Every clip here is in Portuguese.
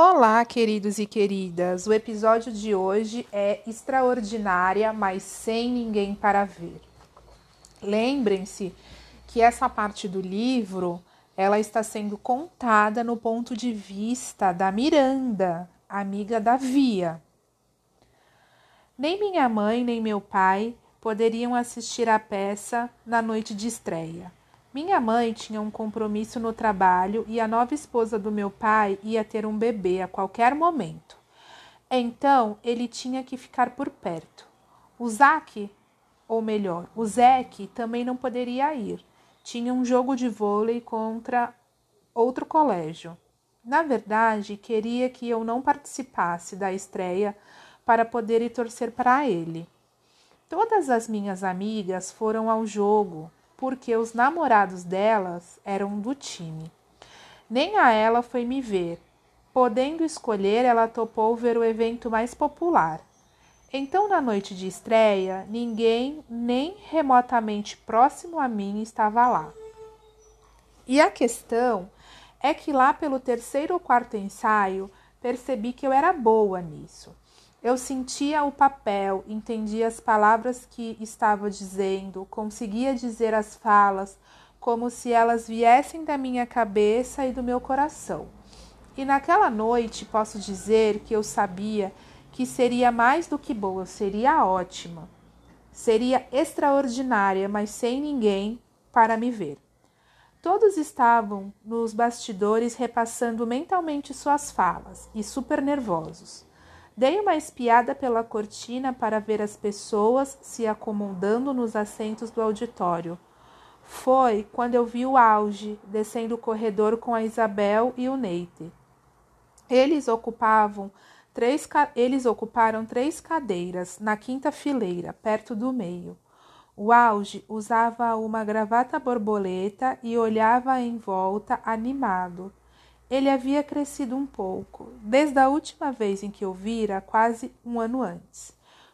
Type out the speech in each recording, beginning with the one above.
Olá, queridos e queridas. O episódio de hoje é extraordinária, mas sem ninguém para ver. Lembrem-se que essa parte do livro, ela está sendo contada no ponto de vista da Miranda, amiga da Via. Nem minha mãe nem meu pai poderiam assistir à peça na noite de estreia. Minha mãe tinha um compromisso no trabalho e a nova esposa do meu pai ia ter um bebê a qualquer momento. Então ele tinha que ficar por perto. O Zac, ou melhor, o Zeke também não poderia ir. Tinha um jogo de vôlei contra outro colégio. Na verdade, queria que eu não participasse da estreia para poder ir torcer para ele. Todas as minhas amigas foram ao jogo, porque os namorados delas eram do time. Nem a ela foi me ver. Podendo escolher, ela topou ver o evento mais popular. Então, na noite de estreia, ninguém nem remotamente próximo a mim estava lá. E a questão é que lá pelo terceiro ou quarto ensaio, percebi que eu era boa nisso. Eu sentia o papel, entendia as palavras que estava dizendo, conseguia dizer as falas como se elas viessem da minha cabeça e do meu coração. E naquela noite posso dizer que eu sabia que seria mais do que boa, seria ótima. Seria extraordinária, mas sem ninguém para me ver. Todos estavam nos bastidores repassando mentalmente suas falas e super nervosos. Dei uma espiada pela cortina para ver as pessoas se acomodando nos assentos do auditório. Foi quando eu vi o auge descendo o corredor com a Isabel e o Neite. Eles ocupavam três, eles ocuparam três cadeiras na quinta fileira, perto do meio. O auge usava uma gravata borboleta e olhava em volta animado. Ele havia crescido um pouco, desde a última vez em que o vira, quase um ano antes.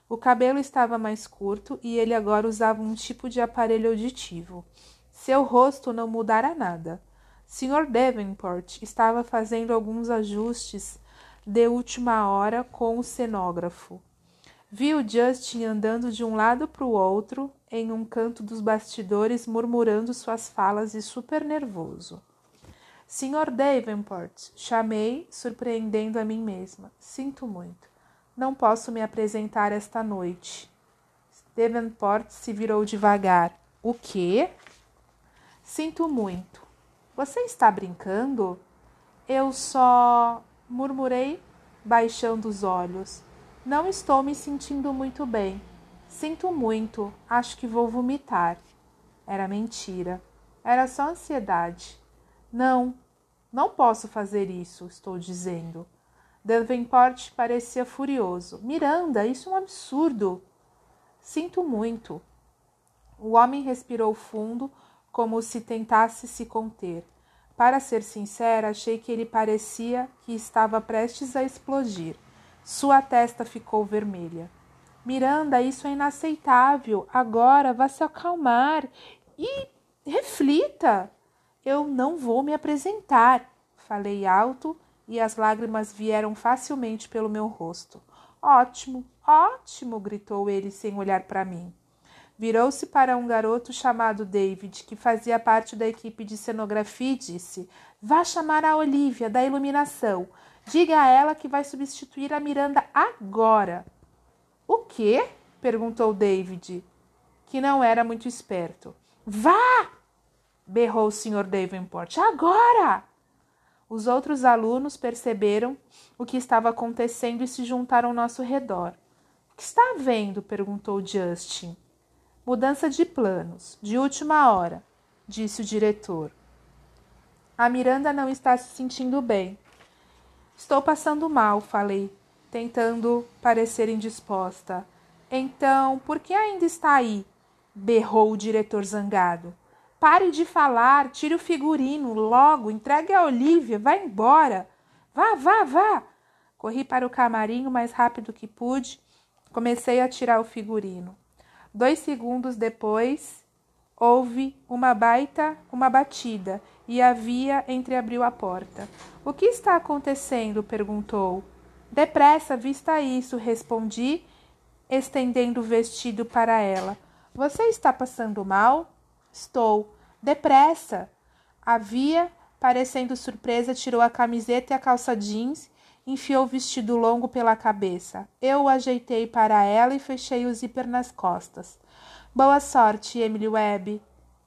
O cabelo estava mais curto e ele agora usava um tipo de aparelho auditivo. Seu rosto não mudara nada. Sr. Davenport estava fazendo alguns ajustes de última hora com o cenógrafo. Viu Justin andando de um lado para o outro em um canto dos bastidores, murmurando suas falas e super nervoso. Senhor Davenport, chamei, surpreendendo a mim mesma. Sinto muito. Não posso me apresentar esta noite. Davenport se virou devagar. O quê? Sinto muito. Você está brincando? Eu só. murmurei, baixando os olhos. Não estou me sentindo muito bem. Sinto muito. Acho que vou vomitar. Era mentira. Era só ansiedade. Não, não posso fazer isso, estou dizendo. Davenport parecia furioso. Miranda, isso é um absurdo. Sinto muito. O homem respirou fundo, como se tentasse se conter. Para ser sincera, achei que ele parecia que estava prestes a explodir. Sua testa ficou vermelha. Miranda, isso é inaceitável. Agora vá se acalmar e reflita. Eu não vou me apresentar, falei alto e as lágrimas vieram facilmente pelo meu rosto. Ótimo, ótimo, gritou ele sem olhar para mim. Virou-se para um garoto chamado David, que fazia parte da equipe de cenografia, e disse: Vá chamar a Olivia, da iluminação. Diga a ela que vai substituir a Miranda agora. O quê? perguntou David, que não era muito esperto. Vá! Berrou o Sr. Davenport. Agora! Os outros alunos perceberam o que estava acontecendo e se juntaram ao nosso redor. O que está havendo? perguntou Justin. Mudança de planos, de última hora, disse o diretor. A Miranda não está se sentindo bem. Estou passando mal, falei, tentando parecer indisposta. Então, por que ainda está aí? berrou o diretor zangado. Pare de falar, tire o figurino, logo, entregue a Olivia, vá embora. Vá, vá, vá. Corri para o camarim o mais rápido que pude. Comecei a tirar o figurino. Dois segundos depois, houve uma baita, uma batida, e a via entreabriu a porta. O que está acontecendo? perguntou. Depressa, vista isso, respondi, estendendo o vestido para ela. Você está passando mal? Estou. Depressa! A via, parecendo surpresa, tirou a camiseta e a calça jeans, enfiou o vestido longo pela cabeça. Eu o ajeitei para ela e fechei o zíper nas costas. Boa sorte, Emily Webb.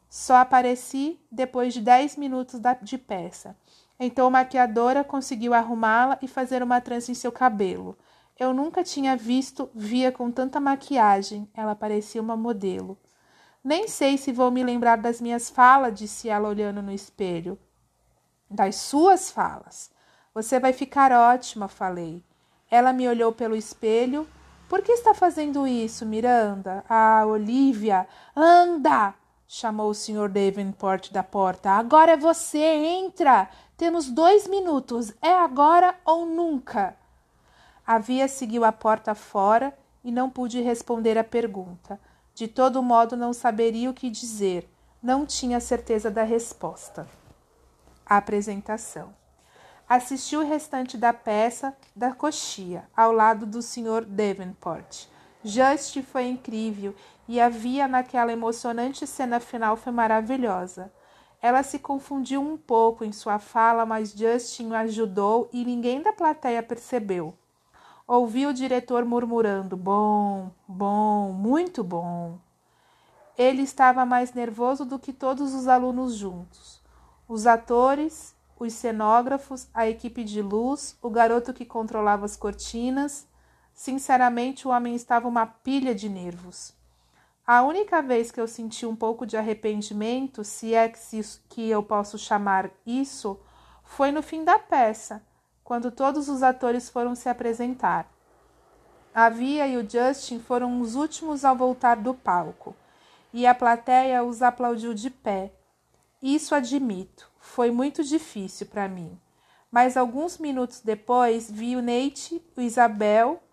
Só apareci depois de dez minutos de peça. Então a maquiadora conseguiu arrumá-la e fazer uma trança em seu cabelo. Eu nunca tinha visto Via com tanta maquiagem. Ela parecia uma modelo. Nem sei se vou me lembrar das minhas falas, disse ela olhando no espelho. Das suas falas. Você vai ficar ótima, falei. Ela me olhou pelo espelho. Por que está fazendo isso, Miranda? Ah, Olivia, anda! chamou o Sr. Davenport da porta. Agora é você, entra! Temos dois minutos. É agora ou nunca? A Via seguiu a porta fora e não pude responder à pergunta. De todo modo, não saberia o que dizer. Não tinha certeza da resposta. A apresentação. Assisti o restante da peça da coxia, ao lado do Sr. Davenport. Just foi incrível e havia naquela emocionante cena final foi maravilhosa. Ela se confundiu um pouco em sua fala, mas Justin ajudou e ninguém da plateia percebeu. Ouvi o diretor murmurando: Bom, bom, muito bom. Ele estava mais nervoso do que todos os alunos juntos. Os atores, os cenógrafos, a equipe de luz, o garoto que controlava as cortinas. Sinceramente, o homem estava uma pilha de nervos. A única vez que eu senti um pouco de arrependimento, se é que eu posso chamar isso, foi no fim da peça, quando todos os atores foram se apresentar. A Via e o Justin foram os últimos ao voltar do palco, e a plateia os aplaudiu de pé. Isso admito, foi muito difícil para mim. Mas alguns minutos depois vi o Nate, o Isabel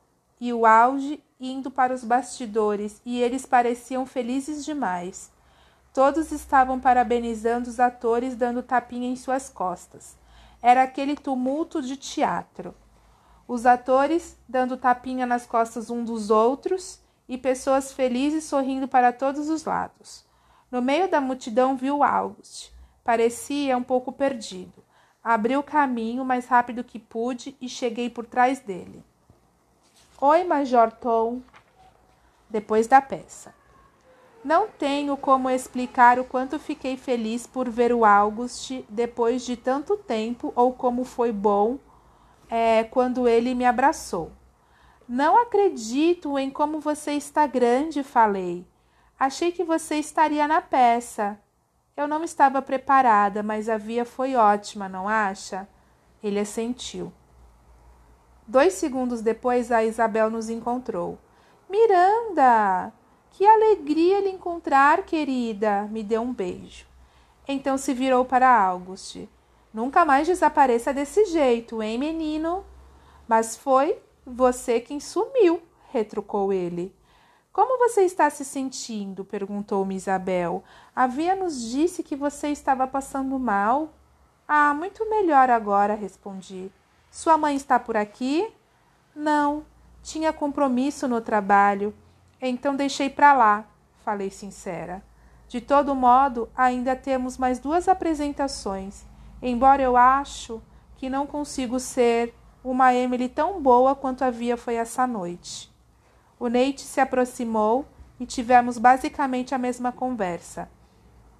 e o Auge indo para os bastidores e eles pareciam felizes demais. Todos estavam parabenizando os atores, dando tapinha em suas costas. Era aquele tumulto de teatro. Os atores dando tapinha nas costas um dos outros e pessoas felizes sorrindo para todos os lados. No meio da multidão viu August. Parecia um pouco perdido. Abri o caminho mais rápido que pude e cheguei por trás dele. Oi, Major Tom. Depois da peça. Não tenho como explicar o quanto fiquei feliz por ver o August depois de tanto tempo ou como foi bom é, quando ele me abraçou. Não acredito em como você está grande, falei. Achei que você estaria na peça. Eu não estava preparada, mas a via foi ótima, não acha? Ele assentiu. Dois segundos depois, a Isabel nos encontrou. Miranda! Que alegria lhe encontrar, querida! Me deu um beijo. Então se virou para August. Nunca mais desapareça desse jeito, hein, menino? Mas foi você quem sumiu, retrucou ele. Como você está se sentindo? perguntou-me Isabel. Havia nos disse que você estava passando mal. Ah, muito melhor agora, respondi. Sua mãe está por aqui? Não, tinha compromisso no trabalho, então deixei para lá, falei sincera. De todo modo, ainda temos mais duas apresentações, embora eu acho que não consigo ser uma Emily tão boa quanto havia foi essa noite. O Nate se aproximou e tivemos basicamente a mesma conversa.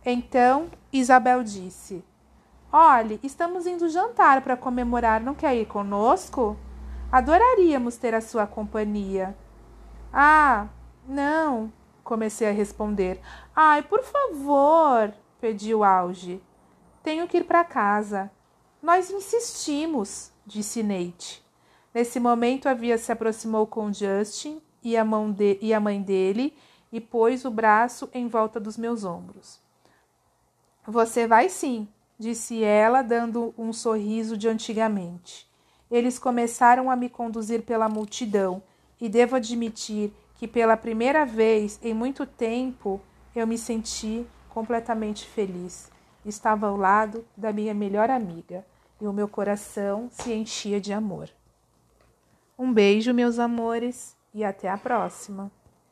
Então, Isabel disse: Olhe, estamos indo jantar para comemorar, não quer ir conosco? Adoraríamos ter a sua companhia. Ah, não, comecei a responder. Ai, por favor, pediu Auge. Tenho que ir para casa. Nós insistimos, disse Nate. Nesse momento, a Via se aproximou com Justin e a, mão de, e a mãe dele e pôs o braço em volta dos meus ombros. Você vai sim, disse ela, dando um sorriso de antigamente. Eles começaram a me conduzir pela multidão, e devo admitir que pela primeira vez em muito tempo eu me senti completamente feliz. estava ao lado da minha melhor amiga e o meu coração se enchia de amor. Um beijo, meus amores, e até a próxima!